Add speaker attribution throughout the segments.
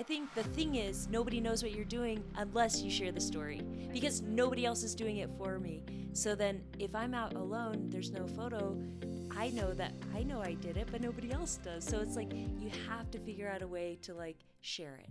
Speaker 1: I think the thing is, nobody knows what you're doing unless you share the story because nobody else is doing it for me. So then, if I'm out alone, there's no photo, I know that I know I did it, but nobody else does. So it's like you have to figure out a way to like share it.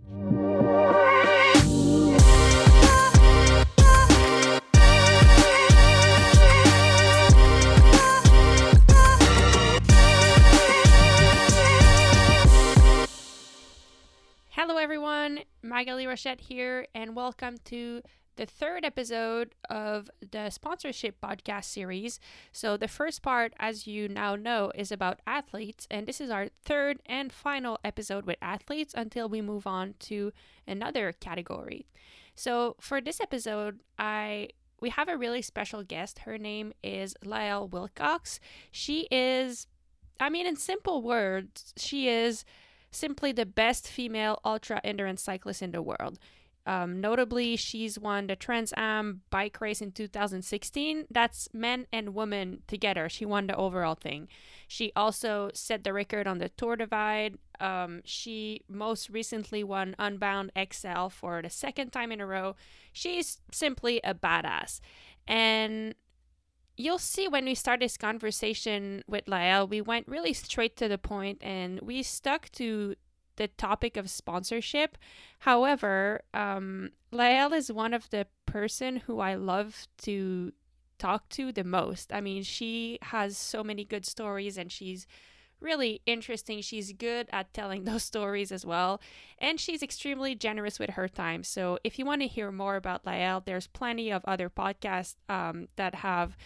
Speaker 2: Maghalie Rochette here, and welcome to the third episode of the sponsorship podcast series. So, the first part, as you now know, is about athletes, and this is our third and final episode with athletes until we move on to another category. So, for this episode, I we have a really special guest. Her name is Lael Wilcox. She is, I mean, in simple words, she is simply the best female ultra endurance cyclist in the world. Um, notably, she's won the Trans Am bike race in 2016. That's men and women together. She won the overall thing. She also set the record on the Tour Divide. Um, she most recently won Unbound XL for the second time in a row. She's simply a badass. And you'll see when we start this conversation with Lael, we went really straight to the point and we stuck to the topic of sponsorship. However, um, Lael is one of the person who I love to talk to the most. I mean, she has so many good stories and she's really interesting. She's good at telling those stories as well. And she's extremely generous with her time. So if you want to hear more about Lael, there's plenty of other podcasts um, that have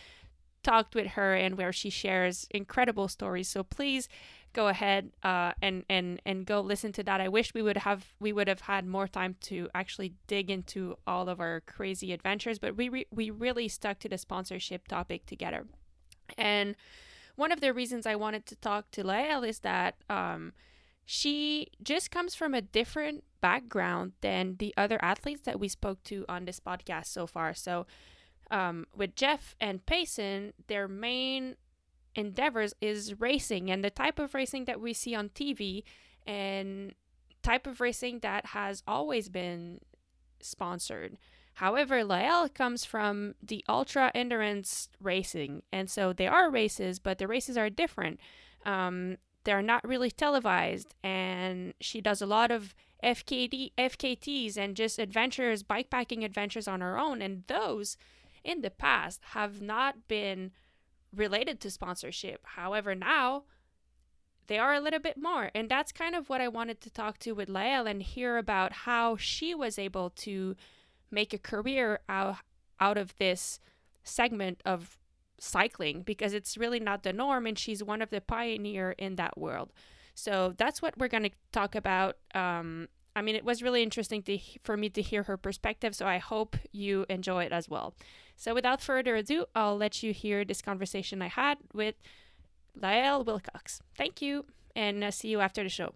Speaker 2: talked with her and where she shares incredible stories. So please go ahead uh, and and and go listen to that. I wish we would have we would have had more time to actually dig into all of our crazy adventures, but we re- we really stuck to the sponsorship topic together. And one of the reasons I wanted to talk to Lael is that um, she just comes from a different background than the other athletes that we spoke to on this podcast so far. So um, with Jeff and Payson, their main endeavors is racing and the type of racing that we see on TV and type of racing that has always been sponsored. However, Lael comes from the ultra endurance racing, and so there are races, but the races are different. Um, they're not really televised, and she does a lot of FKD, FKTs and just adventures, bikepacking adventures on her own, and those in the past have not been related to sponsorship. However, now they are a little bit more. And that's kind of what I wanted to talk to with Lael and hear about how she was able to make a career out, out of this segment of cycling because it's really not the norm and she's one of the pioneer in that world. So that's what we're going to talk about um, I mean, it was really interesting to for me to hear her perspective. So I hope you enjoy it as well. So without further ado, I'll let you hear this conversation I had with Lael Wilcox. Thank you, and uh, see you after the show.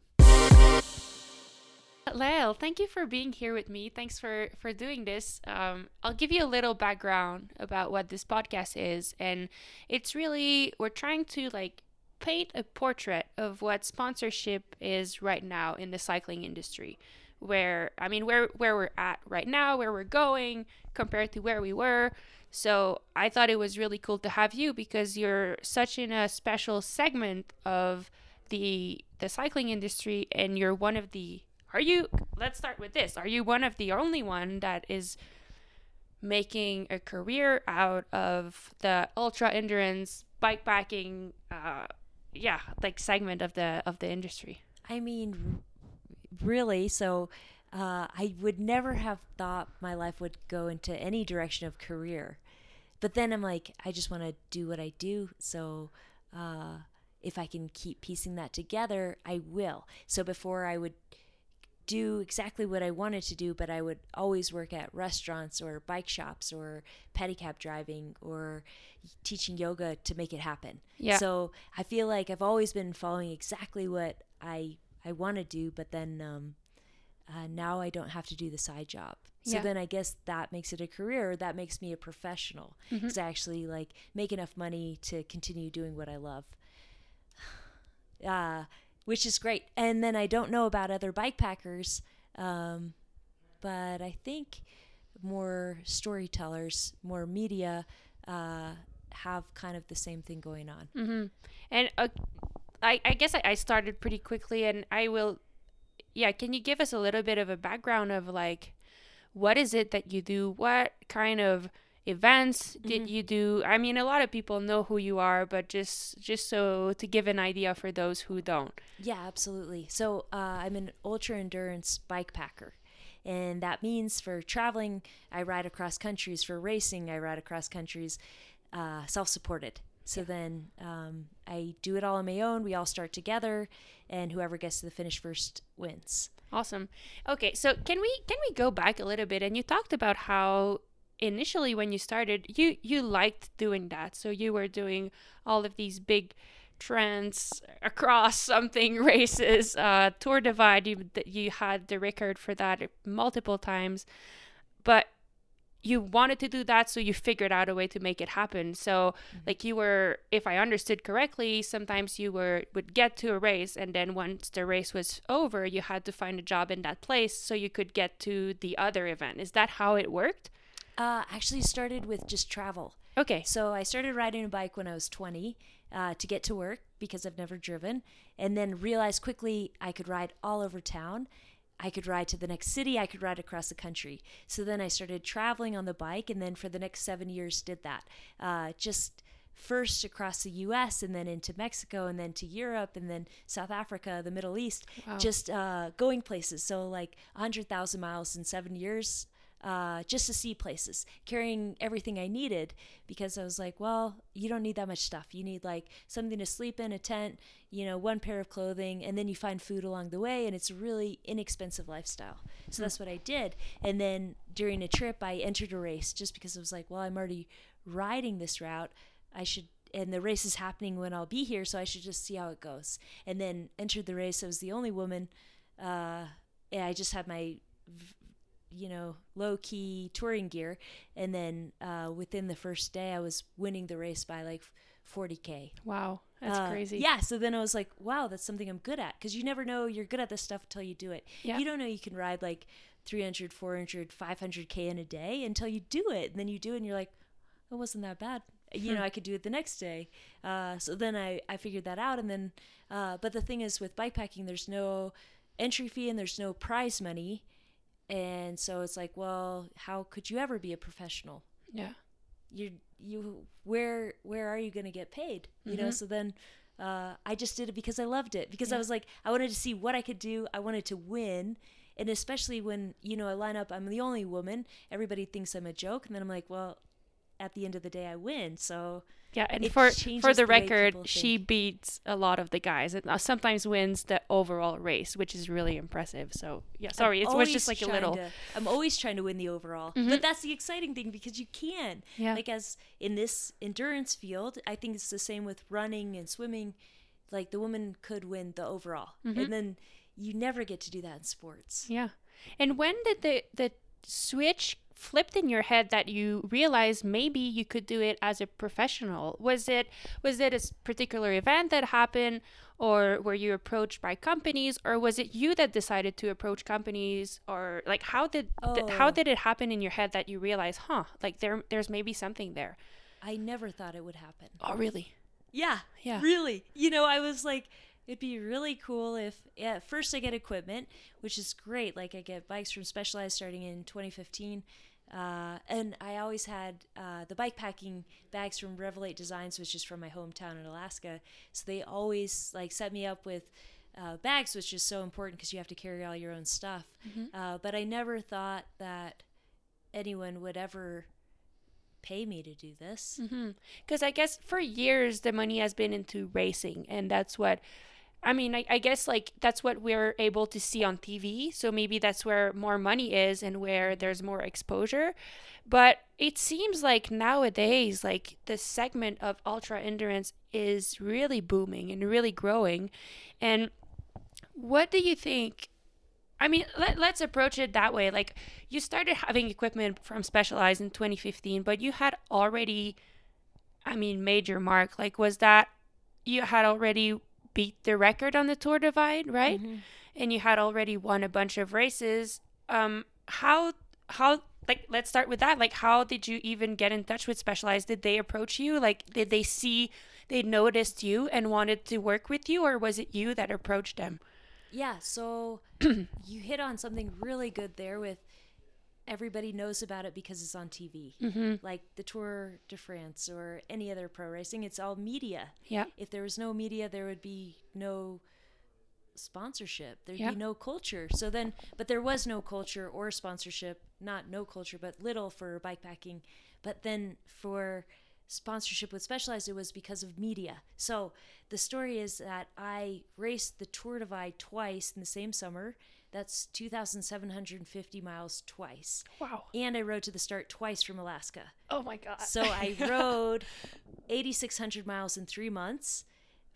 Speaker 2: Lael, thank you for being here with me. Thanks for for doing this. Um, I'll give you a little background about what this podcast is, and it's really we're trying to like paint a portrait of what sponsorship is right now in the cycling industry where i mean where where we're at right now where we're going compared to where we were. So i thought it was really cool to have you because you're such in a special segment of the the cycling industry and you're one of the are you let's start with this. Are you one of the only one that is making a career out of the ultra endurance bikepacking uh, yeah like segment of the of the industry?
Speaker 1: I mean, really. So uh, I would never have thought my life would go into any direction of career. But then I'm like, I just want to do what I do. So uh, if I can keep piecing that together, I will. So before I would do exactly what I wanted to do, but I would always work at restaurants or bike shops or pedicab driving or teaching yoga to make it happen.
Speaker 2: Yeah.
Speaker 1: So I feel like I've always been following exactly what I I want to do, but then um, uh, now I don't have to do the side job. So
Speaker 2: Yeah.
Speaker 1: then I guess that makes it a career. That makes me a professional because I actually like make enough money to continue doing what I love uh, which is great. And then I don't know about other bike packers Um, but I think more storytellers, more media uh, have kind of the same thing going on.
Speaker 2: Mm-hmm. And uh, I, I guess I, I started pretty quickly, and I will. Yeah, can you give us a little bit of a background of like, what is it that you do? What kind of events did
Speaker 1: Mhm.
Speaker 2: you do? I mean, a lot of people know who you are, but just just so to give an idea for those who don't.
Speaker 1: Yeah, absolutely. So uh, I'm an ultra endurance bike packer. And that means for traveling, I ride across countries. For racing, I ride across countries uh, self supported. So then um, I do it all on my own. We all start together, and whoever gets to the finish first wins.
Speaker 2: Awesome. Okay, so can we can we go back a little bit? And you talked about how initially when you started, you you liked doing that. So you were doing all of these big trends across something races, uh, Tour Divide. You you had the record for that multiple times, but you wanted to do that so you figured out a way to make it happen so like you were if i understood correctly sometimes you were would get to a race and then once the race was over you had to find a job in that place so you could get to the other event is that how it worked
Speaker 1: Uh, actually, started with just travel.
Speaker 2: okay
Speaker 1: So I started riding a bike when I was 20 uh, to get to work because I've never driven, and then realized quickly I could ride all over town. I could ride to the next city. I could ride across the country. So then I started traveling on the bike, and then for the next seven years did that. Uh, just first across the U.S. and then into Mexico and then to Europe and then South Africa, the Middle East.
Speaker 2: Wow.
Speaker 1: Just uh, going places. So like 100,000 miles in seven years uh, just to see places, carrying everything I needed because I was like, well, you don't need that much stuff. You need like something to sleep in, a tent, you know, one pair of clothing, and then you find food along the way, and it's a really inexpensive lifestyle. So that's what I did. And then during a trip, I entered a race just because I was like, well, I'm already riding this route. I should. And the race is happening when I'll be here, so I should just see how it goes. And then entered the race. I was the only woman. Uh, and I just had my you know, low key touring gear. And then uh, within the first day, I was winning the race by like 40K.
Speaker 2: wow that's
Speaker 1: Uh,
Speaker 2: crazy
Speaker 1: Yeah. So then I was like, wow, that's something I'm good at. Because you never know you're good at this stuff until you do it.
Speaker 2: Yeah.
Speaker 1: You don't know you can ride like 300, 400, 500K in a day until you do it. And then you do it and you're like, it wasn't that bad. You know, I could do it the next day. Uh, so then I, I figured that out. And then, uh, but the thing is with bikepacking, there's no entry fee and there's no prize money. And so it's like, well, how could you ever be a professional?
Speaker 2: yeah.
Speaker 1: You you where where are you going to get paid? You know
Speaker 2: Mhm.
Speaker 1: so then uh, i just did it because i loved it because i was like i wanted to see what i could do. I wanted to win. And especially when you know i line up i'm the only woman. Everybody thinks i'm a joke. And then i'm like well at the end of the day i win so
Speaker 2: Yeah, and for for the
Speaker 1: the
Speaker 2: record, she beats a lot of the guys, and uh, sometimes wins the overall race, which is really impressive. So yeah, sorry,
Speaker 1: I'm
Speaker 2: it was just like a little.
Speaker 1: to- i'm always trying to win the overall
Speaker 2: Mhm.
Speaker 1: but that's the exciting thing because you can
Speaker 2: Yeah,
Speaker 1: like as in this endurance field i think it's the same with running and swimming like the woman could win the overall
Speaker 2: Mhm.
Speaker 1: and then you never get to do that in sports
Speaker 2: yeah. And when did the the switch flipped in your head that you realized maybe you could do it as a professional? Was it was it a particular event that happened, or were you approached by companies, or was it you that decided to approach companies, or like how did th- how
Speaker 1: Oh.
Speaker 2: did it happen in your head that you realized, huh, like there there's maybe something there?
Speaker 1: i never thought it would happen
Speaker 2: Oh, really?
Speaker 1: yeah
Speaker 2: Yeah.
Speaker 1: really you know i was like it'd be really cool if yeah, first i get equipment which is great like i get bikes from specialized starting in 2015 uh, and i always had uh, the bike packing bags from revelate designs which is from my hometown in alaska. So they always like set me up with uh, bags which is so important because you have to carry all your own stuff. Uh, but i never thought that anyone would ever pay me to do this.
Speaker 2: Because I guess for years the money has been into racing, and that's what. I mean, I, I guess like that's what we're able to see on TV. So maybe that's where more money is and where there's more exposure. But it seems like nowadays, like the segment of ultra endurance is really booming and really growing. And what do you think? I mean, let, let's approach it that way. Like, you started having equipment from Specialized in 2015, but you had already, I mean, made your mark. Like, was that you had already beat the record on the Tour Divide, right?
Speaker 1: Mhm.
Speaker 2: and you had already won a bunch of races. Um, how how like let's start with that. Like, how did you even get in touch with Specialized? Did they approach you? Like, did they see they noticed you and wanted to work with you, or was it you that approached them?
Speaker 1: Yeah, so you hit on something really good there with everybody knows about it because it's on TV.
Speaker 2: Mm-hmm.
Speaker 1: Like the Tour de France or any other pro racing, it's all media.
Speaker 2: Yeah.
Speaker 1: If there was no media, there would be no sponsorship. There'd
Speaker 2: Yeah.
Speaker 1: be no culture. So then, but there was no culture or sponsorship, not no culture, but little for bikepacking. But then for sponsorship with Specialized, it was because of media. So the story is that I raced the Tour de Divide twice in the same summer. That's 2,750 miles twice.
Speaker 2: Wow.
Speaker 1: And I rode to the start twice from Alaska.
Speaker 2: Oh my god.
Speaker 1: So I rode 8,600 miles in three months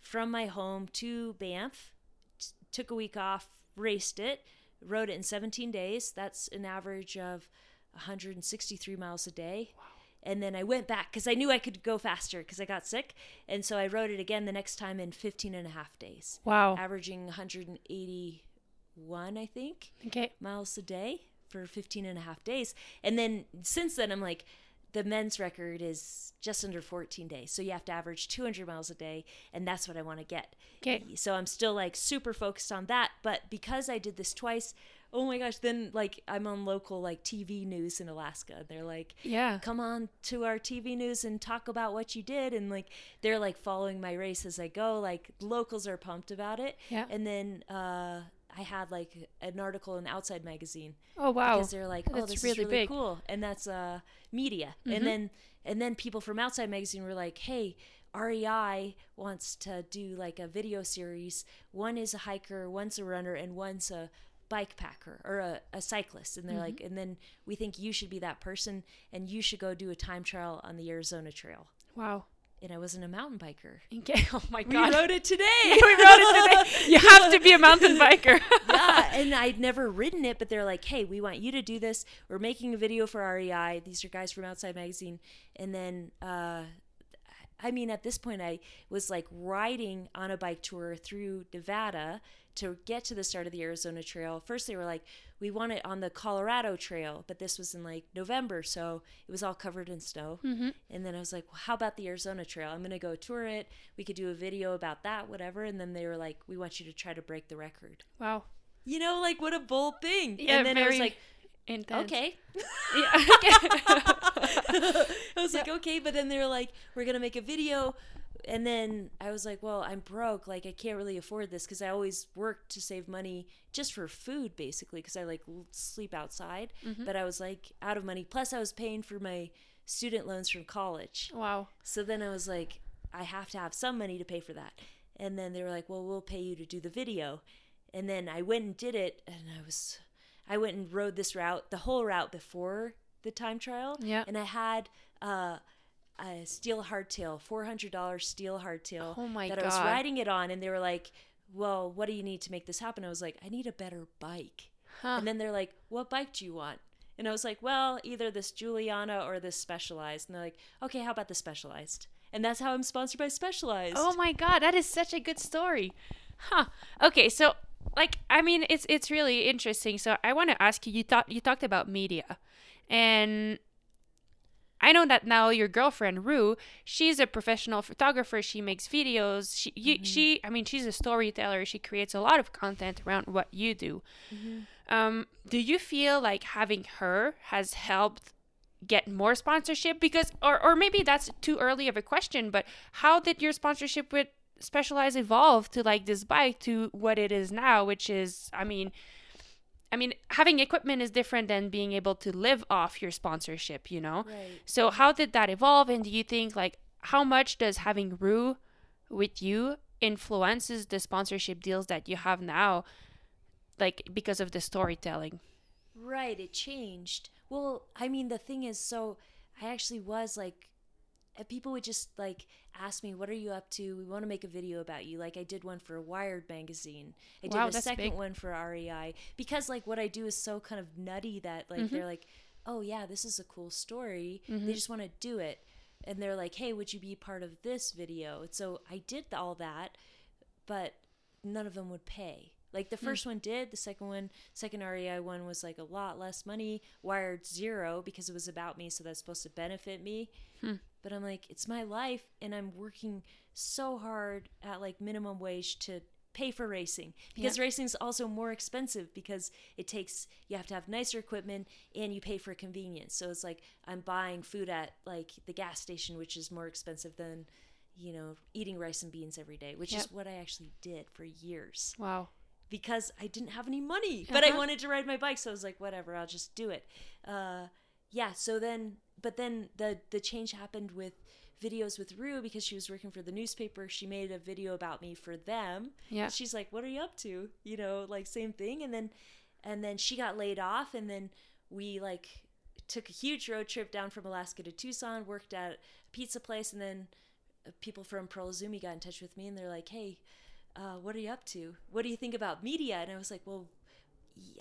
Speaker 1: from my home to Banff. T- took a week off, raced it, rode it in 17 days. That's an average of 163 miles a day. Wow. And then I went back because I knew I could go faster because I got sick. And so I rode it again the next time in 15 and a half days,
Speaker 2: wow.
Speaker 1: averaging 181, I think
Speaker 2: Okay.
Speaker 1: miles a day for 15 and a half days. And then since then, I'm like, the men's record is just under 14 days. So you have to average 200 miles a day. And that's what I want to get.
Speaker 2: Okay.
Speaker 1: So I'm still like super focused on that. But because I did this twice, oh my gosh, then like I'm on local like TV news in Alaska. And they're like,
Speaker 2: Yeah.
Speaker 1: come on to our TV news and talk about what you did. And like they're like following my race as I go. Like locals are pumped about it.
Speaker 2: Yeah.
Speaker 1: And then uh, I had like an article in Outside Magazine
Speaker 2: Oh wow.
Speaker 1: because they're like, oh,
Speaker 2: That's
Speaker 1: this
Speaker 2: really
Speaker 1: is really
Speaker 2: big.
Speaker 1: cool, and that's uh, media.
Speaker 2: Mhm.
Speaker 1: And then and then people from Outside Magazine were like, hey. REI wants to do like a video series. One is a hiker, one's a runner, and one's a bike packer or a, a cyclist. And they're
Speaker 2: Mm-hmm.
Speaker 1: like, and then we think you should be that person and you should go do a time trial on the Arizona Trail.
Speaker 2: Wow.
Speaker 1: And I wasn't a mountain biker.
Speaker 2: Okay. Oh my God.
Speaker 1: We rode it today.
Speaker 2: we rode it today. You have to be a mountain biker.
Speaker 1: yeah, and I'd never ridden it, but they're like, "Hey, we want you to do this. We're making a video for REI. These are guys from Outside Magazine." And then, uh, I mean, at this point, I was like riding on a bike tour through Nevada to get to the start of the Arizona Trail. First, they were like, "We want it on the Colorado Trail," but this was in like November, so it was all covered in snow.
Speaker 2: mm-hmm.
Speaker 1: And then I was like, well, how about the Arizona Trail? I'm going to go tour it. We could do a video about that, whatever. And then they were like, we want you to try to break the record.
Speaker 2: Wow.
Speaker 1: You know, like what a bold thing.
Speaker 2: Yeah,
Speaker 1: and then I was
Speaker 2: very
Speaker 1: like,
Speaker 2: Intense.
Speaker 1: okay.
Speaker 2: Yeah.
Speaker 1: I was like, okay. But then they were like, we're to make a video. And then I was like, well, I'm broke. Like, I can't really afford this because I always work to save money just for food, basically, because I like sleep outside.
Speaker 2: Mhm.
Speaker 1: But I was like out of money. Plus, I was paying for my student loans from college.
Speaker 2: wow.
Speaker 1: So then I was like, I have to have some money to pay for that. And then they were like, well, we'll pay you to do the video. And then I went and did it. And I was, I went and rode this route, the whole route before the time trial.
Speaker 2: Yeah.
Speaker 1: And I had uh, a steel hardtail, $400 steel hardtail
Speaker 2: Oh my
Speaker 1: that I was riding it on. And they were like, well, what do you need to make this happen? I was like, I need a better bike.
Speaker 2: Huh.
Speaker 1: And then they're like, what bike do you want? And I was like, well, either this Juliana or this Specialized. And they're like, okay, how about the Specialized? And that's how I'm sponsored by Specialized.
Speaker 2: Oh my god, that is such a good story. Huh. Okay, so like I mean it's it's really interesting. So I want to ask you you thought you talked about media. And I know that now your girlfriend Rue, she's a professional photographer. She makes videos. She you, she I mean she's a storyteller. She creates a lot of content around what you do. Um, do you feel like having her has helped get more sponsorship because or or maybe that's too early of a question but how did your sponsorship with specialized evolve to like this bike to what it is now which is i mean i mean having equipment is different than being able to live off your sponsorship you know
Speaker 1: Right.
Speaker 2: so how did that evolve and do you think like how much does having rue with you influences the sponsorship deals that you have now like because of the storytelling
Speaker 1: Right, it changed. Well, I mean, the thing is, so I actually was like, uh, people would just like ask me, "What are you up to? We want to make a video about you." Like I did one for Wired magazine. I did
Speaker 2: Wow,
Speaker 1: a second
Speaker 2: big.
Speaker 1: one for REI because like what I do is so kind of nutty that like
Speaker 2: Mm-hmm.
Speaker 1: they're like, "Oh yeah, this is a cool story."
Speaker 2: Mm-hmm.
Speaker 1: They just want to do it, and they're like, "Hey, would you be part of this video?" And so I did all that, but none of them would pay. Like the first one did, the second one, second REI one was like a lot less money, wired zero because it was about me, so that's supposed to benefit me. But I'm like, it's my life, and I'm working so hard at like minimum wage to pay for racing because racing is also more expensive because it takes you have to have nicer equipment and you pay for convenience. So it's like I'm buying food at like the gas station, which is more expensive than you know eating rice and beans every day, which
Speaker 2: Yep.
Speaker 1: is what I actually did for years
Speaker 2: Wow.
Speaker 1: because I didn't have any money, but I
Speaker 2: Uh-huh.
Speaker 1: wanted to ride my bike, so I was like, whatever, I'll just do it. Uh, yeah. So then, but then the the change happened with videos with Rue because she was working for the newspaper. She made a video about me for them.
Speaker 2: Yeah.
Speaker 1: She's like, "What are you up to?" You know, like same thing. And then, and then she got laid off, and then we like took a huge road trip down from Alaska to Tucson, worked at a pizza place, and then uh, people from Pearl Izumi got in touch with me, and they're like, "Hey, uh, what are you up to? What do you think about media?" And I was like, "Well."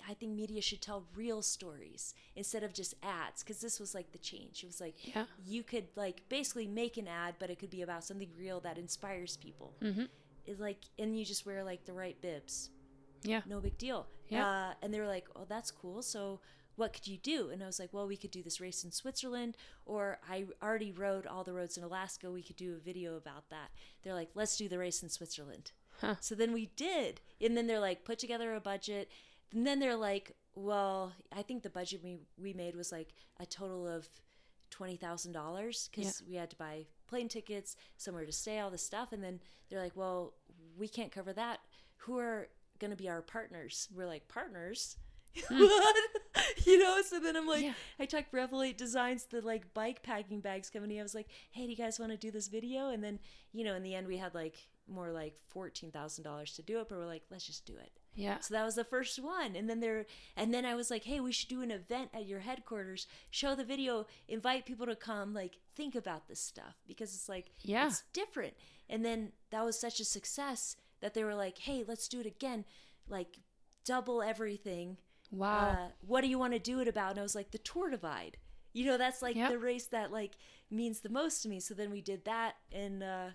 Speaker 1: I think media should tell real stories instead of just ads because this was like the change. It was like
Speaker 2: Yeah.
Speaker 1: you could like basically make an ad, but it could be about something real that inspires people.
Speaker 2: Mhm.
Speaker 1: It's like, and you just wear like the right bibs
Speaker 2: Yeah.
Speaker 1: no big deal.
Speaker 2: Yeah.
Speaker 1: Uh, and they were like, oh, that's cool. So what could you do? And I was like, well, we could do this race in Switzerland, or I already rode all the roads in Alaska. We could do a video about that. They're like, let's do the race in Switzerland.
Speaker 2: Huh.
Speaker 1: So then we did. And then they're like, put together a budget. And then they're like, well, I think the budget we, we made was like a total of $20,000 because we had to buy plane tickets, somewhere to stay, all this stuff. And then they're like, well, we can't cover that. Who are going to be our partners? We're like, partners? Hmm. what? you know, so then I'm like,
Speaker 2: Yeah.
Speaker 1: I talked Revelate Designs, the like bike packing bags company. I was like, hey, do you guys want to do this video? And then, you know, in the end, we had like more like $14,000 to do it, but we're like, let's just do it.
Speaker 2: Yeah.
Speaker 1: So that was the first one. And then there and then I was like, "Hey, we should do an event at your headquarters. Show the video, invite people to come, like think about this stuff because it's like
Speaker 2: Yeah.
Speaker 1: it's different." And then that was such a success that they were like, "Hey, let's do it again. Like double everything.
Speaker 2: Wow.
Speaker 1: Uh, what do you want to do it about?" And I was like, "The Tour Divide." You know, that's like
Speaker 2: Yep.
Speaker 1: the race that like means the most to me. So then we did that and uh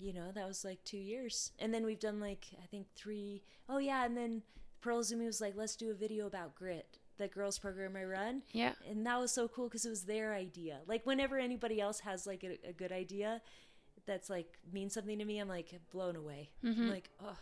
Speaker 1: you know, that was like two years. And then we've done like, I think three oh yeah. And then Pearl Izumi was like, let's do a video about grit, the girls program I run.
Speaker 2: yeah.
Speaker 1: And that was so cool because it was their idea. Like, whenever anybody else has like a, a good idea that's like means something to me, I'm like blown away. I'm like, oh,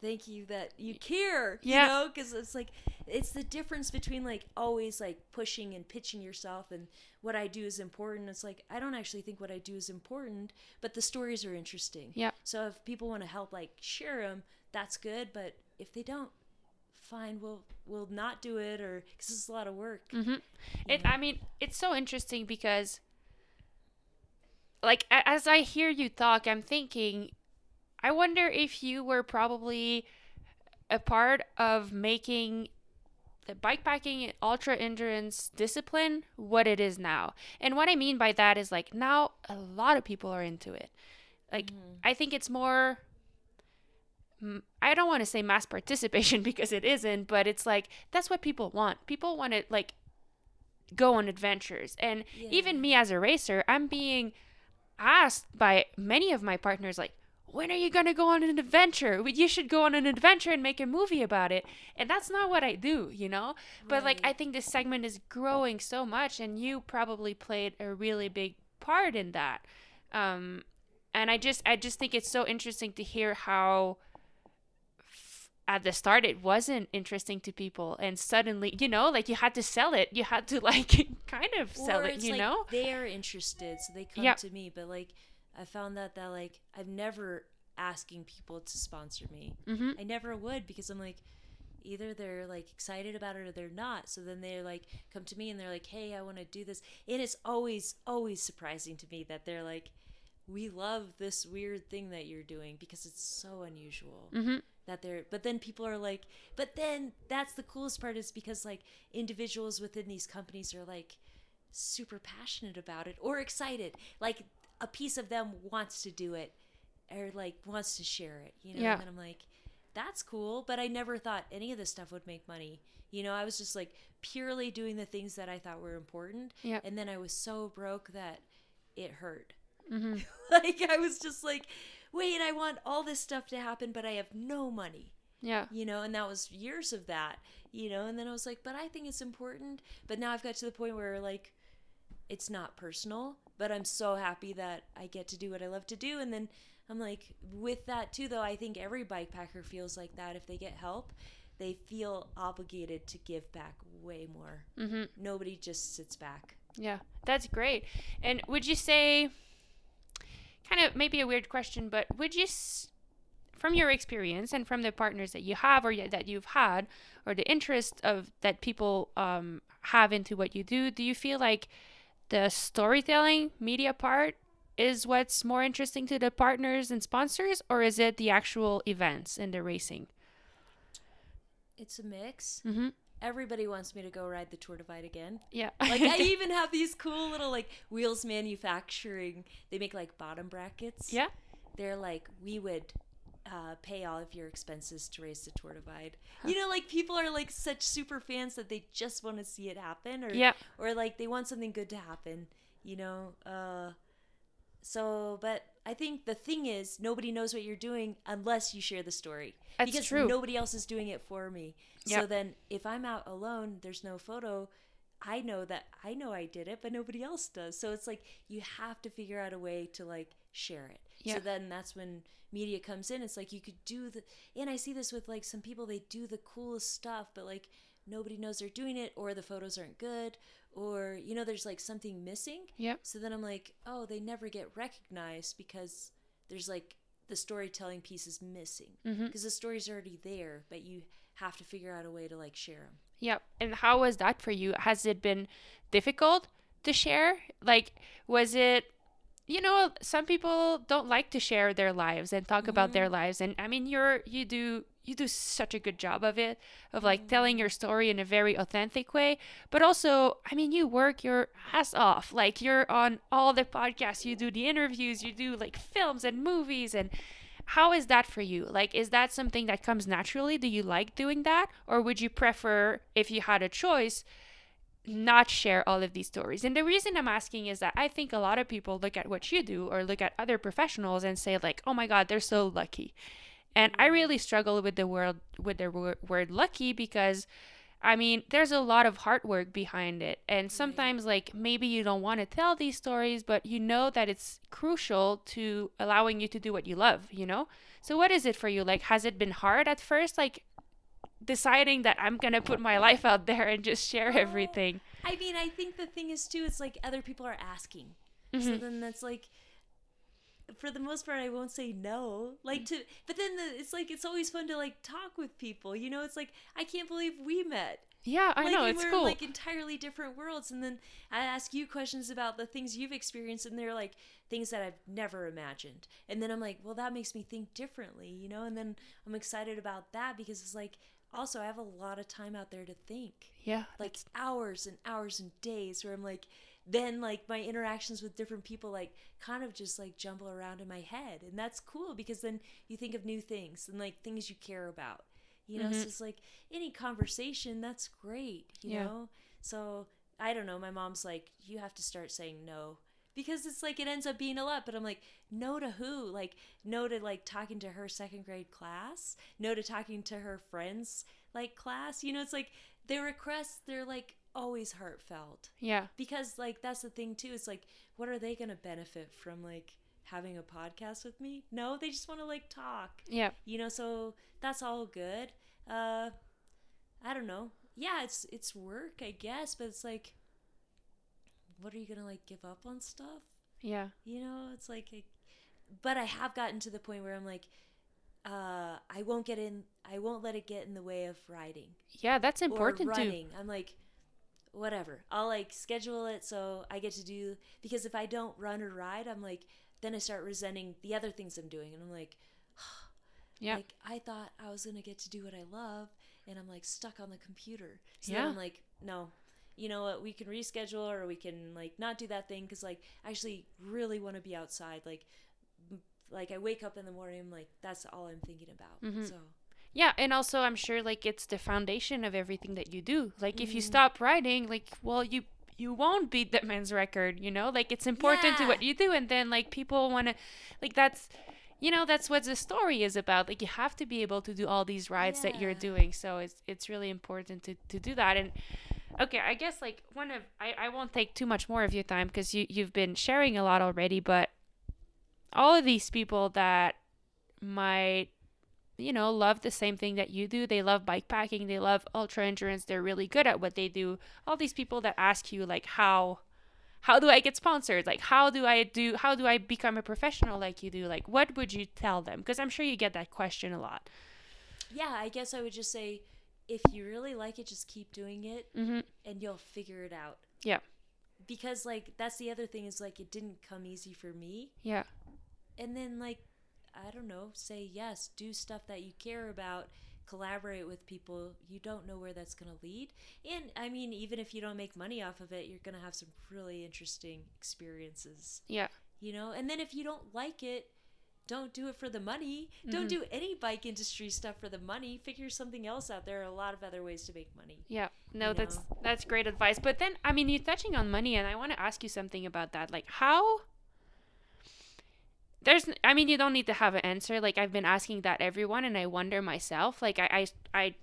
Speaker 1: thank you that you care.
Speaker 2: Yeah.
Speaker 1: You know, because it's like, it's the difference between like always like pushing and pitching yourself and what I do is important. It's like, I don't actually think what I do is important, but the stories are interesting.
Speaker 2: Yeah.
Speaker 1: So if people want to help like share them, that's good. But if they don't, fine, we'll, we'll not do it or because it's a lot of work.
Speaker 2: Mm-hmm. It. I mean, it's so interesting because, like, as I hear you talk, I'm thinking, I wonder if you were probably a part of making the bikepacking and ultra endurance discipline what it is now. And what I mean by that is like now a lot of people are into it. Like mm-hmm. I think it's more I don't want to say mass participation because it isn't, but it's like that's what people want. People want to like go on adventures. And even me as a racer, I'm being asked by many of my partners like when are you going to go on an adventure? You should go on an adventure and make a movie about it. And that's not what I do, you know? But like I think this segment is growing so much and you probably played a really big part in that. Um and I just I just think it's so interesting to hear how at the start it wasn't interesting to people and suddenly you know like you had to sell it you had to like kind of sell it you
Speaker 1: like
Speaker 2: know
Speaker 1: they're interested so they come
Speaker 2: Yep.
Speaker 1: to me but like i found that that like i've never asking people to sponsor me
Speaker 2: mm-hmm.
Speaker 1: i never would because i'm like either they're like excited about it or they're not so then they're like come to me and they're like hey i want to do this and it's always always surprising to me that they're like we love this weird thing that you're doing because it's so unusual
Speaker 2: Mm-hmm.
Speaker 1: that they're but then people are like but then that's the coolest part is because like individuals within these companies are like super passionate about it or excited like a piece of them wants to do it or like wants to share it you know
Speaker 2: Yeah.
Speaker 1: and i'm like that's cool but i never thought any of this stuff would make money you know i was just like purely doing the things that i thought were important
Speaker 2: Yep.
Speaker 1: and then i was so broke that it hurt
Speaker 2: Mm-hmm.
Speaker 1: like I was just like, wait, I want all this stuff to happen, but I have no money.
Speaker 2: Yeah.
Speaker 1: you know, and that was years of that, you know, and then I was like, but I think it's important. But now I've got to the point where like it's not personal, but I'm so happy that I get to do what I love to do. And then I'm like, with that too, though, I think every bike packer feels like that. If they get help, they feel obligated to give back way more.
Speaker 2: Mm-hmm.
Speaker 1: Nobody just sits back.
Speaker 2: Yeah, that's great. And would you say, kind of maybe a weird question, but would you, s- from your experience and from the partners that you have or y- that you've had, or the interest of that people um, have into what you do, do you feel like the storytelling media part is what's more interesting to the partners and sponsors, or is it the actual events and the racing?
Speaker 1: It's a mix.
Speaker 2: Mm-hmm.
Speaker 1: Everybody wants me to go ride the Tour Divide again.
Speaker 2: Yeah.
Speaker 1: Like I even have these cool little like wheels manufacturing. They make like bottom brackets.
Speaker 2: yeah.
Speaker 1: They're like we would uh, pay all of your expenses to raise the Tour Divide. You know, like people are like such super fans that they just want to see it happen, or
Speaker 2: Yeah.
Speaker 1: or like they want something good to happen. You know, uh, so but I think the thing is nobody knows what you're doing unless you share the story.
Speaker 2: That's
Speaker 1: because
Speaker 2: true.
Speaker 1: nobody else is doing it for me. So then if I'm out alone, there's no photo. I know that I know I did it, but nobody else does. So it's like you have to figure out a way to like share it.
Speaker 2: Yeah.
Speaker 1: So then that's when media comes in. It's like you could do the and I see this with like some people they do the coolest stuff, but like nobody knows they're doing it or the photos aren't good or you know there's like something missing.
Speaker 2: Yep.
Speaker 1: So then I'm like, "Oh, they never get recognized because there's like the storytelling piece is missing
Speaker 2: Mm-hmm.
Speaker 1: because the story's already there, but you have to figure out a way to like share them.
Speaker 2: Yep. And how was that for you? Has it been difficult to share? Like, was it, you know, some people don't like to share their lives and talk about their mm-hmm. lives. And I mean, you're, you do, you do such a good job of it, of like mm-hmm. telling your story in a very authentic way. But also, I mean, you work your ass off. Like, you're on all the podcasts, you do the interviews, you do like films and movies and, how is that for you? Like, is that something that comes naturally? Do you like doing that? Or would you prefer, if you had a choice, not share all of these stories? And the reason I'm asking is that I think a lot of people look at what you do or look at other professionals and say, like, oh my God, they're so lucky. And I mm-hmm. really struggle with the word with the word lucky because I mean, there's a lot of hard work behind it. And mm-hmm. sometimes, like, maybe you don't want to tell these stories, but you know that it's crucial to allowing you to do what you love, you know? So, what is it for you? Like, has it been hard at first? Like, deciding that I'm to put my life out there and just share everything?
Speaker 1: I mean, I think the thing is too, it's like other people are asking. So
Speaker 2: Mhm.
Speaker 1: then that's like for the most part I won't say no. Like to but then the, it's like it's always fun to like talk with people. You know, it's like I can't believe we met.
Speaker 2: Yeah, I
Speaker 1: like,
Speaker 2: know. It's
Speaker 1: we're
Speaker 2: cool.
Speaker 1: like entirely different worlds and then I ask you questions about the things you've experienced and they're like things that I've never imagined. And then I'm like, well that makes me think differently, you know? And then I'm excited about that because it's like also I have a lot of time out there to think
Speaker 2: yeah.
Speaker 1: like hours and hours and days where I'm like then like my interactions with different people like kind of just like jumble around in my head and that's cool because then you think of new things and like things you care about you know
Speaker 2: Mhm.
Speaker 1: so it's like any conversation that's great you
Speaker 2: Yeah.
Speaker 1: know so i don't know my mom's like you have to start saying no because it's like it ends up being a lot but i'm like no to who? Like no to like talking to her second grade class? No to talking to her friends like class? You know it's like their requests they're like always heartfelt.
Speaker 2: Yeah.
Speaker 1: because like that's the thing too it's like what are they going to benefit from like having a podcast with me? No they just want to like talk.
Speaker 2: Yeah.
Speaker 1: you know so that's all good. Uh i don't know. Yeah it's it's work i guess but it's like what are you gonna like give up on stuff
Speaker 2: Yeah.
Speaker 1: you know it's like but i have gotten to the point where i'm like uh i won't get in i won't let it get in the way of riding
Speaker 2: Yeah, that's
Speaker 1: or
Speaker 2: important too.
Speaker 1: running i'm like whatever i'll like schedule it so i get to do because if i don't run or ride i'm like then i start resenting the other things i'm doing and i'm like
Speaker 2: Yeah.
Speaker 1: like I thought I was gonna get to do what I love, and I'm like stuck on the computer. So
Speaker 2: Yeah.
Speaker 1: I'm like, no, you know what? We can reschedule, or we can like not do that thing because like I actually really want to be outside. Like, like I wake up in the morning, I'm like that's all I'm thinking about.
Speaker 2: Mhm.
Speaker 1: So
Speaker 2: Yeah, and also I'm sure like it's the foundation of everything that you do. Like if you
Speaker 1: Mhm.
Speaker 2: stop writing, like well you you won't beat that man's record, you know? Like it's important to what you do and then like people want to like that's you know that's what the story is about like you have to be able to do all these rides that you're doing so it's it's really important to, to do that and okay i guess like one of i, I won't take too much more of your time because you you've been sharing a lot already but all of these people that might you know love the same thing that you do they love bike packing they love ultra endurance they're really good at what they do. All these people that ask you like how how do i get sponsored? Like how do i do how do i become a professional like you do? Like what would you tell them? Because i'm sure you get that question a lot.
Speaker 1: Yeah, I guess I would just say if you really like it, just keep doing it
Speaker 2: mm-hmm.
Speaker 1: and you'll figure it out.
Speaker 2: Yeah.
Speaker 1: Because like that's the other thing is like it didn't come easy for me.
Speaker 2: yeah
Speaker 1: And then like I don't know, say yes, do stuff that you care about, collaborate with people. You don't know where that's going to lead. And I mean, even if you don't make money off of it, you're going to have some really interesting experiences,
Speaker 2: yeah
Speaker 1: you know? And then if you don't like it, don't do it for the money. Don't
Speaker 2: Mhm.
Speaker 1: do any bike industry stuff for the money. Figure something else out. There are a lot of other ways to make money.
Speaker 2: Yeah, no, that's
Speaker 1: know?
Speaker 2: that's great advice. But then, I mean, you're touching on money, and I want to ask you something about that. Like, how? There's, I mean, you don't need to have an answer. Like, I've been asking that everyone, and I wonder myself. Like, I, I, I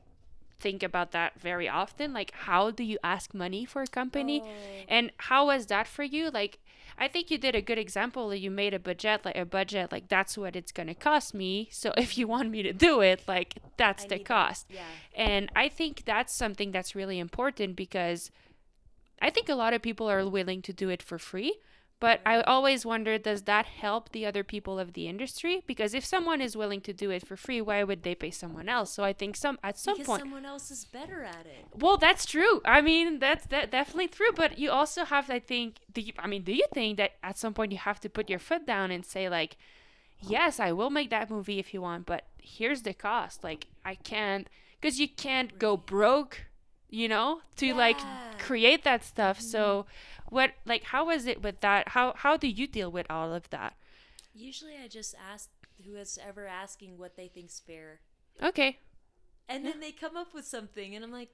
Speaker 2: think about that very often. Like, how do you ask money for a company?
Speaker 1: Oh.
Speaker 2: And how was that for you? Like, I think you did a good example. that You made a budget, like a budget, like that's what it's gonna cost me. So if you want me to do it, like that's
Speaker 1: I
Speaker 2: the
Speaker 1: that.
Speaker 2: cost.
Speaker 1: Yeah.
Speaker 2: And I think that's something that's really important because I think a lot of people are willing to do it for free. But I always wonder does that help the other people of the industry? Because if someone is willing to do it for free, why would they pay someone else? So I think some at some point
Speaker 1: because
Speaker 2: point
Speaker 1: someone else is better at it.
Speaker 2: well, that's true. I mean, that's that definitely true. But you also have, I think, do you, I mean, do you think that at some point you have to put your foot down and say like, yes, I will make that movie if you want, but here's the cost. Like, I can't, because you can't go broke, you know, to like
Speaker 1: Yeah. Mm-hmm.
Speaker 2: create that stuff. So, what, like, how was it with that? How how do you deal with all of that?
Speaker 1: Usually, I just ask who is ever asking what they think's fair,
Speaker 2: Okay,
Speaker 1: and then they come up with something, and I'm like,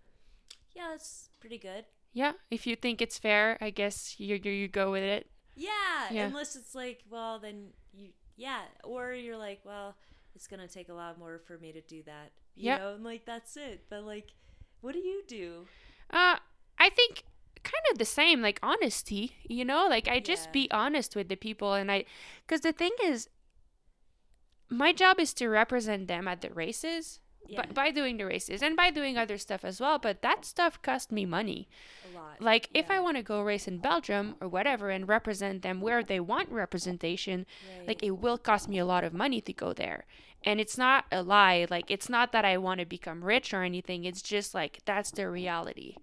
Speaker 1: yeah, that's pretty good.
Speaker 2: yeah. If you think it's fair, I guess you you, you go with it.
Speaker 1: Yeah,
Speaker 2: Yeah.
Speaker 1: unless it's like, well, then you, yeah, or you're like, well, it's gonna take a lot more for me to do that. You
Speaker 2: Yeah.
Speaker 1: know, and like that's it. But like, what do you do?
Speaker 2: Uh, I think kind of the same, like honesty, you know, like I just
Speaker 1: Yeah.
Speaker 2: be honest with the people, and I, because the thing is, my job is to represent them at the races.
Speaker 1: Yeah,
Speaker 2: By, by doing the races and by doing other stuff as well, but that stuff cost me money.
Speaker 1: a lot.
Speaker 2: Like, if I want to go race in Belgium or whatever and represent them where they want representation,
Speaker 1: Right.
Speaker 2: like it will cost me a lot of money to go there and it's not a lie like it's not that i want to become rich or anything it's just like that's the reality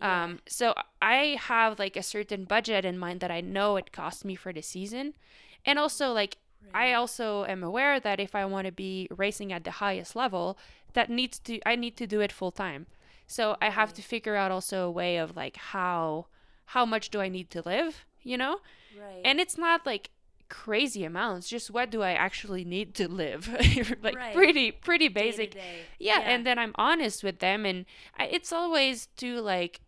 Speaker 2: um so i have like a certain budget in mind that i know it costs me for the season. And also like i also am aware that if i want to be racing at the highest level that needs to i need to do it full time so i have to figure out also a way of like how how much do i need to live you know?
Speaker 1: Right.
Speaker 2: and it's not like crazy amounts just what do i actually need to live? Like
Speaker 1: Right.
Speaker 2: pretty pretty basic.
Speaker 1: day.
Speaker 2: yeah, and then i'm honest with them and I, it's always to like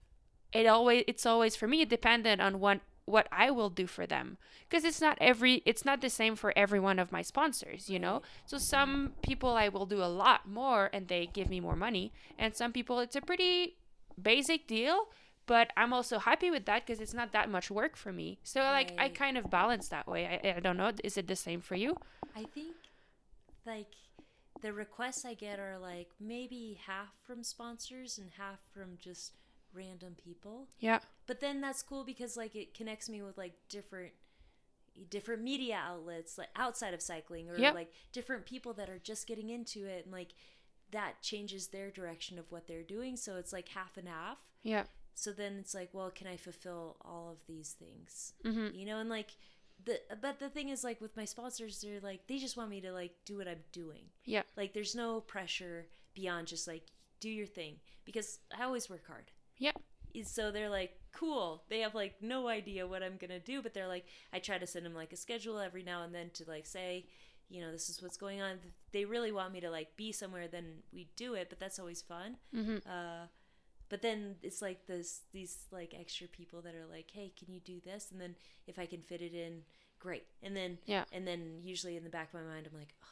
Speaker 2: it always it's always for me dependent on what what i will do for them. Because it's not every it's not the same for every one of my sponsors you know? So some people i will do a lot more and they give me more money and some people it's a pretty basic deal but i'm also happy with that because it's not that much work for me. So like i
Speaker 1: Right.
Speaker 2: kind of balance that way. I, I don't know is it the same for you?
Speaker 1: I think like the requests I get are like maybe half from sponsors and half from just random people.
Speaker 2: yeah.
Speaker 1: But then that's cool because like it connects me with like different different media outlets like outside of cycling or
Speaker 2: Yep.
Speaker 1: like different people that are just getting into it and like that changes their direction of what they're doing. So it's like half and half.
Speaker 2: Yeah.
Speaker 1: So then it's like well can i fulfill all of these things?
Speaker 2: Mm-hmm.
Speaker 1: you know and like the but the thing is like with my sponsors they're like they just want me to like do what i'm doing.
Speaker 2: Yeah.
Speaker 1: Like there's no pressure beyond just like do your thing. Because i always work hard
Speaker 2: yeah
Speaker 1: so they're like cool they have like no idea what i'm gonna do but they're like i try to send them like a schedule every now and then to like say you know this is what's going on they really want me to like be somewhere then we do it but that's always fun
Speaker 2: mm-hmm.
Speaker 1: uh but then it's like this these like extra people that are like hey can you do this and then if i can fit it in great. And then
Speaker 2: Yeah.
Speaker 1: and then usually in the back of my mind, I'm like, oh,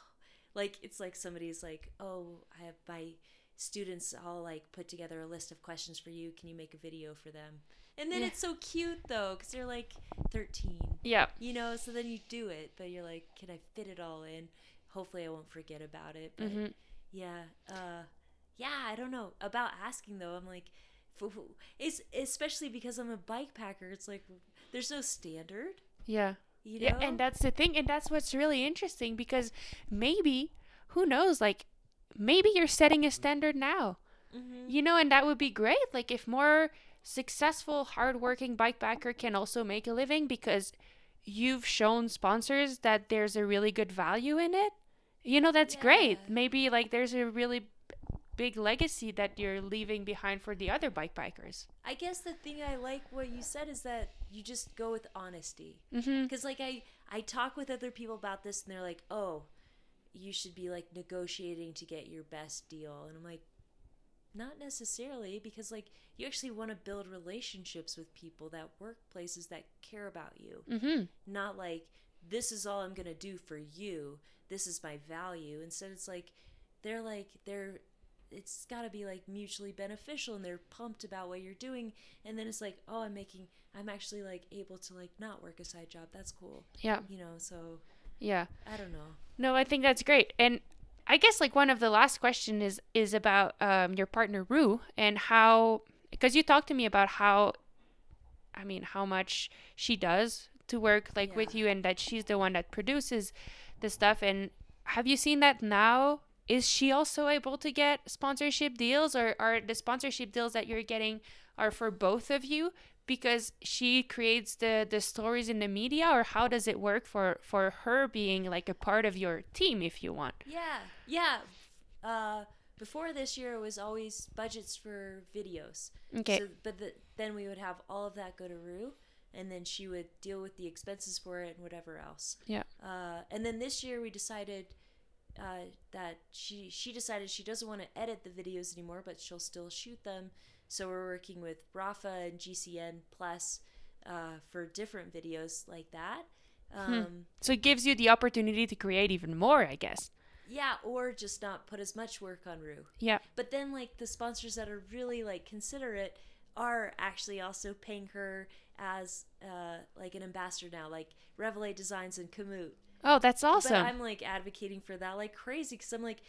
Speaker 1: like it's like somebody's like, oh, I have my students all like put together a list of questions for you. Can you make a video for them? And then
Speaker 2: Yeah.
Speaker 1: it's so cute though, because they're like 13,
Speaker 2: Yeah.
Speaker 1: you know. So then you do it, but you're like, can I fit it all in? Hopefully, I won't forget about it. But
Speaker 2: hmm
Speaker 1: yeah, uh, yeah, I don't know about asking though. I'm like, it's especially because I'm a bike packer. It's like there's no standard,
Speaker 2: Yeah.
Speaker 1: you know.
Speaker 2: Yeah, and that's the thing, and that's what's really interesting because maybe, who knows, like maybe you're setting a standard now,
Speaker 1: Mhm.
Speaker 2: you know, and that would be great. Like if more successful, hardworking bikepacker can also make a living because you've shown sponsors that there's a really good value in it, you know, that's great. Maybe like there's a really big legacy that you're leaving behind for the other bikepackers.
Speaker 1: I guess the thing I like what you said is that you just go with honesty.
Speaker 2: Mm-hmm.
Speaker 1: Because like I I talk with other people about this and they're like, oh, you should be like negotiating to get your best deal, and I'm like, not necessarily because like you actually want to build relationships with people that work places that care about you,
Speaker 2: Mm-hmm.
Speaker 1: not like this is all I'm gonna do for you. This is my value. Instead, it's like they're like they're it's got to be like mutually beneficial and they're pumped about what you're doing and then it's like oh i'm making i'm actually like able to like not work a side job that's cool
Speaker 2: Yeah.
Speaker 1: you know so
Speaker 2: Yeah.
Speaker 1: i don't know.
Speaker 2: No, I think that's great. And I guess like one of the last question is is about um, your partner Rue and how because you talked to me about how I mean how much she does to work like with you and that she's the one that produces the stuff. And have you seen that now? Is she also able to get sponsorship deals or are the sponsorship deals that you're getting are for both of you because she creates the the stories in the media or how does it work for for her being like a part of your team if you want?
Speaker 1: Yeah yeah. Uh before this year it was always budgets for videos.
Speaker 2: Okay.
Speaker 1: So, but the, then we would have all of that go to rue and then she would deal with the expenses for it and whatever else.
Speaker 2: Yeah.
Speaker 1: Uh, and then this year we decided uh, that she she decided she doesn't want to edit the videos anymore, but she'll still shoot them. So we're working with Rapha and GCN Plus uh, for different videos like that. Um,
Speaker 2: so it gives you the opportunity to create even more i guess
Speaker 1: Yeah, or just not put as much work on Rue.
Speaker 2: yeah
Speaker 1: But then like the sponsors that are really like considerate are actually also paying her as uh, like an ambassador now, like Revelate Designs and Kamut.
Speaker 2: Oh that's
Speaker 1: But
Speaker 2: awesome
Speaker 1: I'm like advocating for that like crazy because I'm like,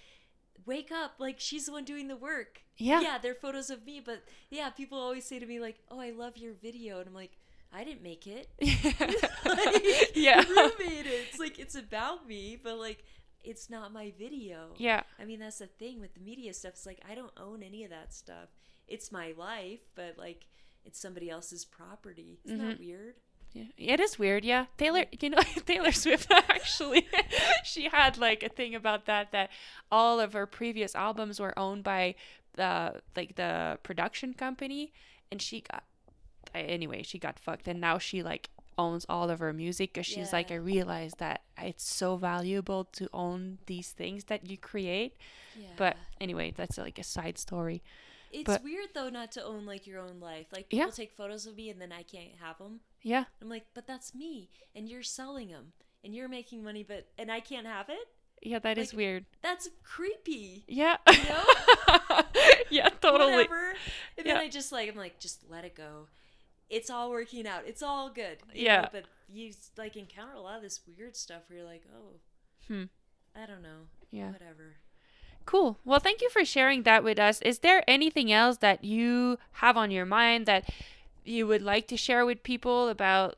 Speaker 1: wake up! Like she's the one doing the work.
Speaker 2: Yeah.
Speaker 1: Yeah, they're photos of me, but yeah, people always say to me like, "Oh, I love your video," and I'm like, I didn't make it. Like,
Speaker 2: yeah
Speaker 1: Rue made it. It's like it's about me, but like it's not my video.
Speaker 2: yeah
Speaker 1: I mean, that's the thing with the media stuff. It's like I don't own any of that stuff. It's my life, but like it's somebody else's property. Isn't that mm-hmm. weird?
Speaker 2: Yeah, it is weird. Yeah, Taylor, mm. you know, Taylor Swift actually, she had like a thing about that that all of her previous albums were owned by the like the production company, and she got anyway she got fucked, and now she like owns all of her music because she's like I realized that it's so valuable to own these things that you create.
Speaker 1: Yeah.
Speaker 2: But anyway, that's like a side story.
Speaker 1: It's
Speaker 2: but-
Speaker 1: weird though not to own like your own life. Like
Speaker 2: Yeah.
Speaker 1: people take photos of me and then I can't have them.
Speaker 2: Yeah,
Speaker 1: I'm like, but that's me, and you're selling them, and you're making money, but and I can't have it.
Speaker 2: yeah, that is
Speaker 1: Like,
Speaker 2: weird.
Speaker 1: That's creepy.
Speaker 2: Yeah,
Speaker 1: know?
Speaker 2: yeah, totally.
Speaker 1: Whatever. And then
Speaker 2: Yeah.
Speaker 1: I just like I'm like, just let it go. It's all working out. It's all good.
Speaker 2: Yeah.
Speaker 1: know, but you like encounter a lot of this weird stuff where you're like, oh,
Speaker 2: Hmm.
Speaker 1: I don't know.
Speaker 2: Yeah.
Speaker 1: Whatever.
Speaker 2: Cool. Well, thank you for sharing that with us. Is there anything else that you have on your mind that you would like to share with people about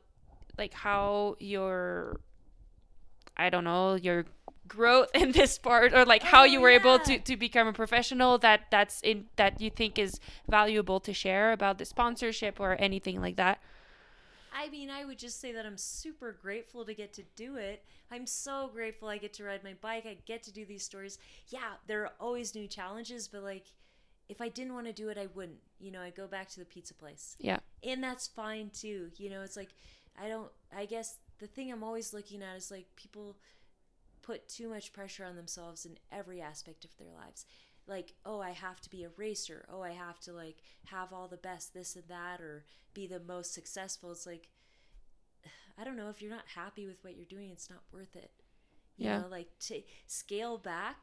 Speaker 2: like how your I don't know, your growth in this part or like how
Speaker 1: Oh,
Speaker 2: you were able to to become a professional that that's in that you think is valuable to share about the sponsorship or anything like that?
Speaker 1: I mean, I would just say that I'm super grateful to get to do it. I'm so grateful I get to ride my bike. I get to do these stories. Yeah, there are always new challenges, but like if I didn't want to do it, I wouldn't. You know, I go back to the pizza place.
Speaker 2: Yeah.
Speaker 1: And that's fine too. You know, it's like I don't I guess the thing I'm always looking at is like people put too much pressure on themselves in every aspect of their lives. Like, oh, I have to be a racer. Oh, I have to like have all the best this and that or be the most successful. It's like I don't know if you're not happy with what you're doing, it's not worth it. You
Speaker 2: Yeah.
Speaker 1: know, like to scale back,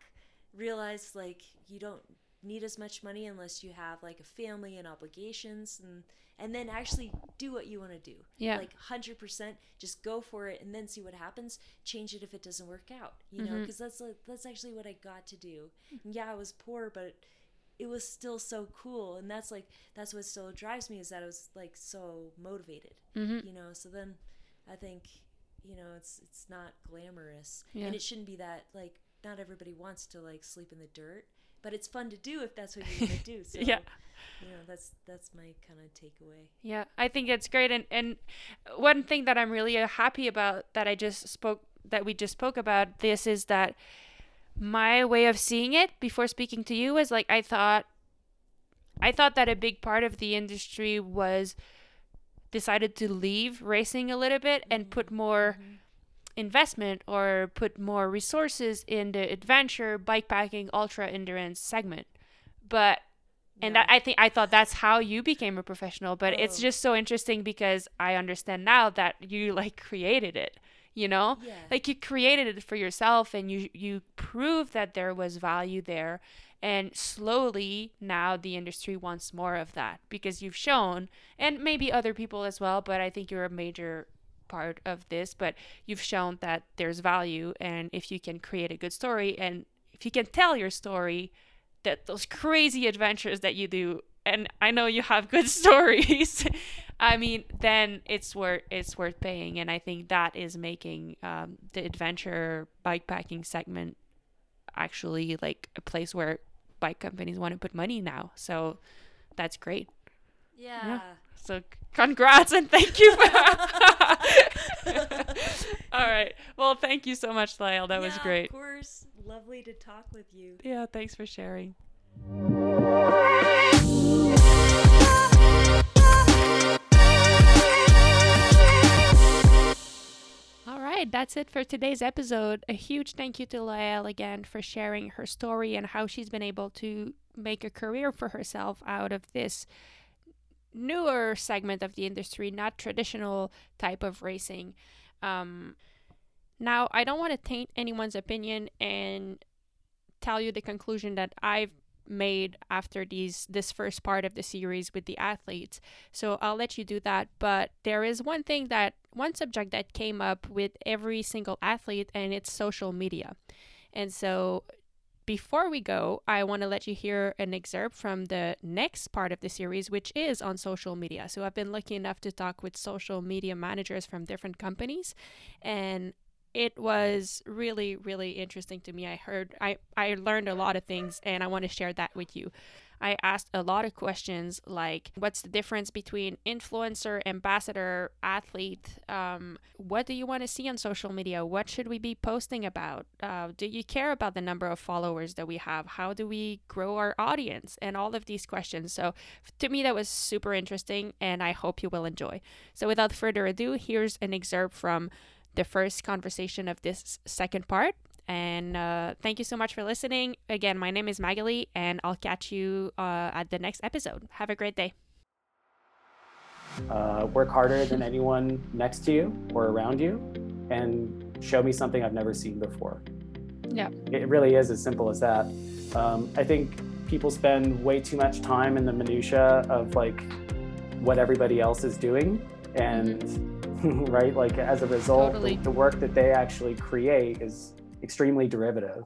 Speaker 1: realize like you don't need as much money unless you have like a family and obligations and and then actually do what you want to do.
Speaker 2: Yeah.
Speaker 1: Like 100% just go for it and then see what happens. Change it if it doesn't work out, you know,
Speaker 2: Mhm.
Speaker 1: because that's like, that's actually what I got to do. And yeah, I was poor, but it was still so cool and that's like that's what still drives me is that I was like so motivated
Speaker 2: Mm-hmm.
Speaker 1: you know so then i think you know it's it's not glamorous
Speaker 2: Yeah.
Speaker 1: and it shouldn't be that like not everybody wants to like sleep in the dirt but it's fun to do if that's what you want to do so
Speaker 2: Yeah.
Speaker 1: you know that's that's my kind of takeaway.
Speaker 2: Yeah, I think it's great, and and one thing that I'm really uh, happy about that I just spoke that we just spoke about this is that my way of seeing it before speaking to you was like I thought I thought that a big part of the industry was decided to leave racing a little bit and put more investment or put more resources in the adventure bikepacking ultra endurance segment but and
Speaker 1: Yeah.
Speaker 2: that I think I thought that's how you became a professional, but it's
Speaker 1: Oh.
Speaker 2: just so interesting because I understand now that you like created it, you know?
Speaker 1: Yeah.
Speaker 2: Like you created it for yourself and you you proved that there was value there and slowly now the industry wants more of that because you've shown and maybe other people as well, but I think you're a major part of this, but you've shown that there's value and if you can create a good story and if you can tell your story that those crazy adventures that you do and I know you have good stories I mean then it's worth it's worth paying and I think that is making um, the adventure bikepacking segment actually like a place where bike companies want to put money now so that's great.
Speaker 1: Yeah,
Speaker 2: so congrats and thank you for all right. Well thank you so much Lael. That was
Speaker 1: Yeah,
Speaker 2: great.
Speaker 1: of course. Lovely to talk with you.
Speaker 2: Yeah thanks for sharing. All right, that's it for today's episode. A huge thank you to Lael again for sharing her story and how she's been able to make a career for herself out of this newer segment of the industry, not traditional type of racing. Um, now, I don't want to taint anyone's opinion and tell you the conclusion that I've made after these this first part of the series with the athletes. So I'll let you do that, but there is one thing that one subject that came up with every single athlete and it's social media. And so before we go, I want to let you hear an excerpt from the next part of the series, which is on social media. So I've been lucky enough to talk with social media managers from different companies, and it was really, really interesting to me. I heard, I, I learned a lot of things, and I want to share that with you. I asked a lot of questions like what's the difference between influencer, ambassador, athlete? Um, what do you want to see on social media? What should we be posting about? Uh, do you care about the number of followers that we have? How do we grow our audience? And all of these questions. So, to me, that was super interesting, and I hope you will enjoy. So, without further ado, here's an excerpt from the first conversation of this second part. And uh, thank you so much for listening. Again, my name is Maghalie, and I'll catch you uh, at the next episode. Have a great day.
Speaker 3: uh, work harder than anyone next to you or around you, and show me something I've never seen before.
Speaker 2: Yeah.
Speaker 3: It really is as simple as that. Um, I think people spend way too much time in the minutia of like what everybody else is doing, and right, like as a result,
Speaker 2: Totally.
Speaker 3: the, the work that they actually create is extremely derivative.